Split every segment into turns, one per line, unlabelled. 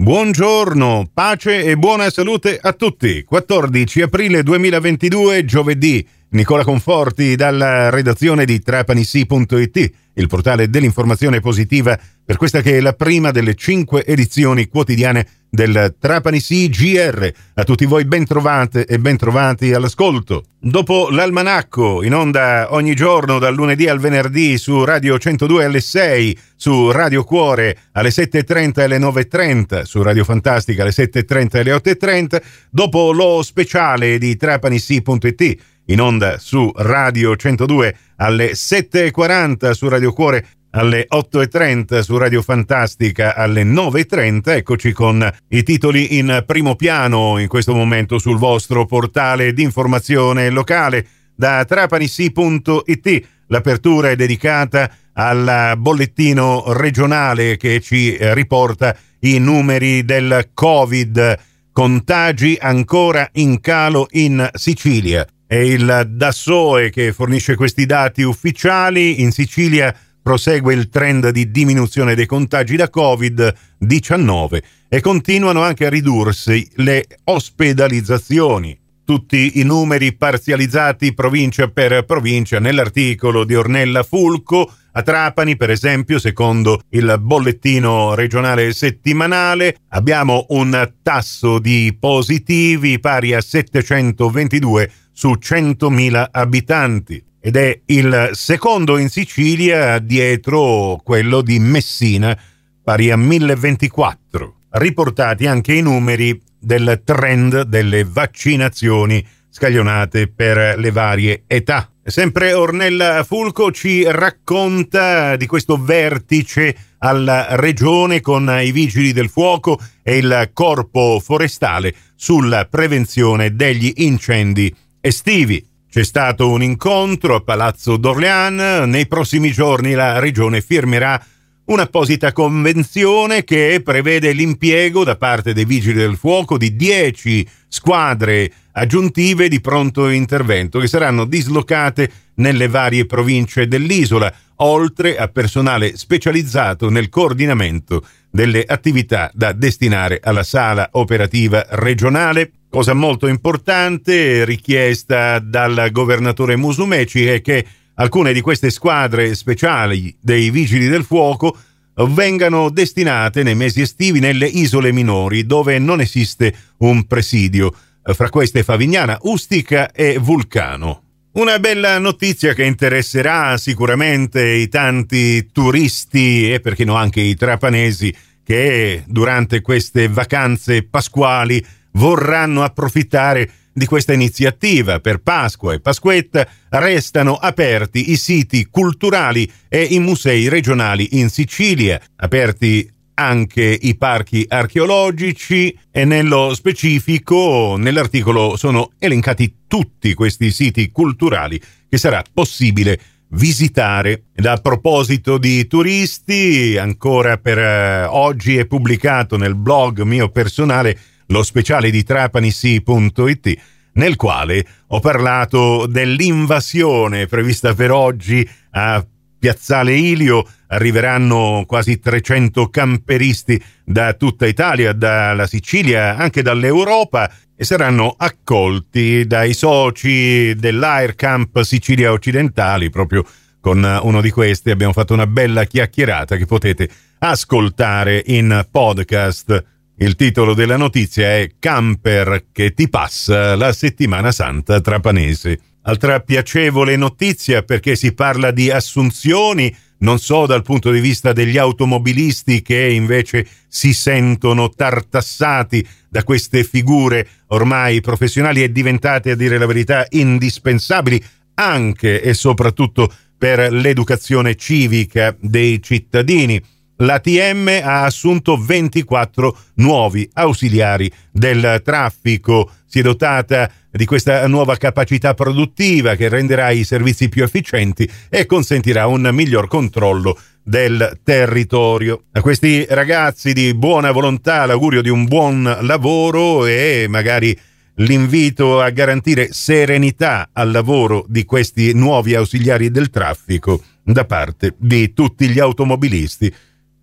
Buongiorno, pace e buona salute a tutti. 14 aprile 2022, giovedì. Nicola Conforti dalla redazione di trapanisi.it, il portale dell'informazione positiva per questa che è la prima delle cinque edizioni quotidiane del Trapani CGR. A tutti voi ben trovate e ben trovati all'ascolto. Dopo l'almanacco, in onda ogni giorno dal lunedì al venerdì su Radio 102 alle 6, su Radio Cuore alle 7.30 e alle 9.30, su Radio Fantastica alle 7.30 e alle 8.30, dopo lo speciale di trapanisi.it in onda su Radio 102 alle 7.40 su Radio Cuore alle 8.30 su Radio Fantastica alle 9.30. Eccoci con i titoli in primo piano in questo momento sul vostro portale di informazione locale da trapanisi.it. L'apertura è dedicata al bollettino regionale che ci riporta i numeri del Covid. Contagi ancora in calo in Sicilia. È il Dassoe che fornisce questi dati ufficiali. In Sicilia prosegue il trend di diminuzione dei contagi da Covid-19 e continuano anche a ridursi le ospedalizzazioni. Tutti i numeri parzializzati provincia per provincia nell'articolo di Ornella Fulco. A Trapani, per esempio, secondo il bollettino regionale settimanale, abbiamo un tasso di positivi pari a 722 su 100.000 abitanti ed è il secondo in Sicilia dietro quello di Messina, pari a 1024. Riportati anche i numeri del trend delle vaccinazioni scaglionate per le varie età. Sempre Ornella Fulco ci racconta di questo vertice alla regione con i vigili del fuoco e il corpo forestale sulla prevenzione degli incendi estivi. C'è stato un incontro a Palazzo d'Orléans, nei prossimi giorni la Regione firmerà un'apposita convenzione che prevede l'impiego da parte dei Vigili del Fuoco di 10 squadre aggiuntive di pronto intervento che saranno dislocate nelle varie province dell'isola, oltre a personale specializzato nel coordinamento delle attività da destinare alla sala operativa regionale. Cosa molto importante, richiesta dal governatore Musumeci, è che alcune di queste squadre speciali dei vigili del fuoco vengano destinate nei mesi estivi nelle isole minori dove non esiste un presidio, fra queste Favignana, Ustica e Vulcano. Una bella notizia che interesserà sicuramente i tanti turisti e perché no anche i trapanesi che durante queste vacanze pasquali vorranno approfittare di questa iniziativa. Per Pasqua e Pasquetta restano aperti i siti culturali e i musei regionali in Sicilia, aperti anche i parchi archeologici e nello specifico nell'articolo sono elencati tutti questi siti culturali che sarà possibile visitare. Ed a proposito di turisti, ancora per eh, oggi è pubblicato nel blog mio personale lo speciale di trapanisi.it nel quale ho parlato dell'invasione prevista per oggi a Piazzale Ilio. Arriveranno quasi 300 camperisti da tutta Italia, dalla Sicilia, anche dall'Europa e saranno accolti dai soci dell'Air Camp Sicilia Occidentali. Proprio con uno di questi abbiamo fatto una bella chiacchierata che potete ascoltare in podcast il titolo della notizia è Camper che ti passa la settimana santa trapanese. Altra piacevole notizia perché si parla di assunzioni, non so dal punto di vista degli automobilisti che invece si sentono tartassati da queste figure ormai professionali e diventate a dire la verità indispensabili anche e soprattutto per l'educazione civica dei cittadini l'ATM ha assunto 24 nuovi ausiliari del traffico. Si è dotata di questa nuova capacità produttiva che renderà i servizi più efficienti e consentirà un miglior controllo del territorio. A questi ragazzi di buona volontà l'augurio di un buon lavoro e magari l'invito a garantire serenità al lavoro di questi nuovi ausiliari del traffico da parte di tutti gli automobilisti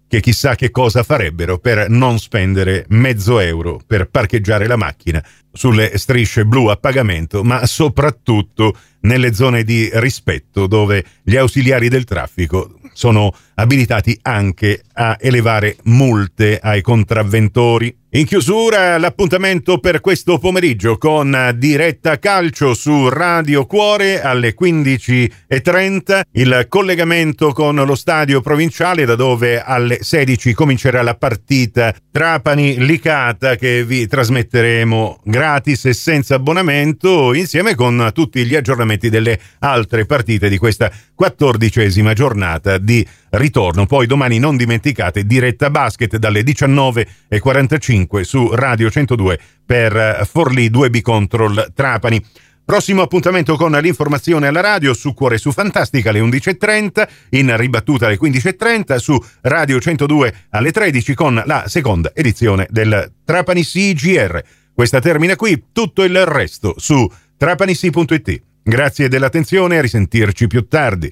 che chissà che cosa farebbero per non spendere mezzo euro per parcheggiare la macchina sulle strisce blu a pagamento, ma soprattutto nelle zone di rispetto dove gli ausiliari del traffico sono abilitati anche a elevare multe ai contravventori. In chiusura l'appuntamento per questo pomeriggio con diretta calcio su Radio Cuore alle 15.30, il collegamento con lo stadio provinciale da dove alle 16 comincerà la partita Trapani-Licata che vi trasmetteremo gratis e senza abbonamento insieme con tutti gli aggiornamenti delle altre partite di questa quattordicesima giornata di ritorno. Poi domani non dimenticate diretta basket dalle 19.45 su Radio 102 per Forlì 2B Control Trapani. Prossimo appuntamento con l'informazione alla radio su Cuore su Fantastica alle 11.30, in ribattuta alle 15.30 su Radio 102 alle 13 con la seconda edizione del Trapani CGR. Questa termina qui, tutto il resto su trapanissi.it. Grazie dell'attenzione, a risentirci più tardi.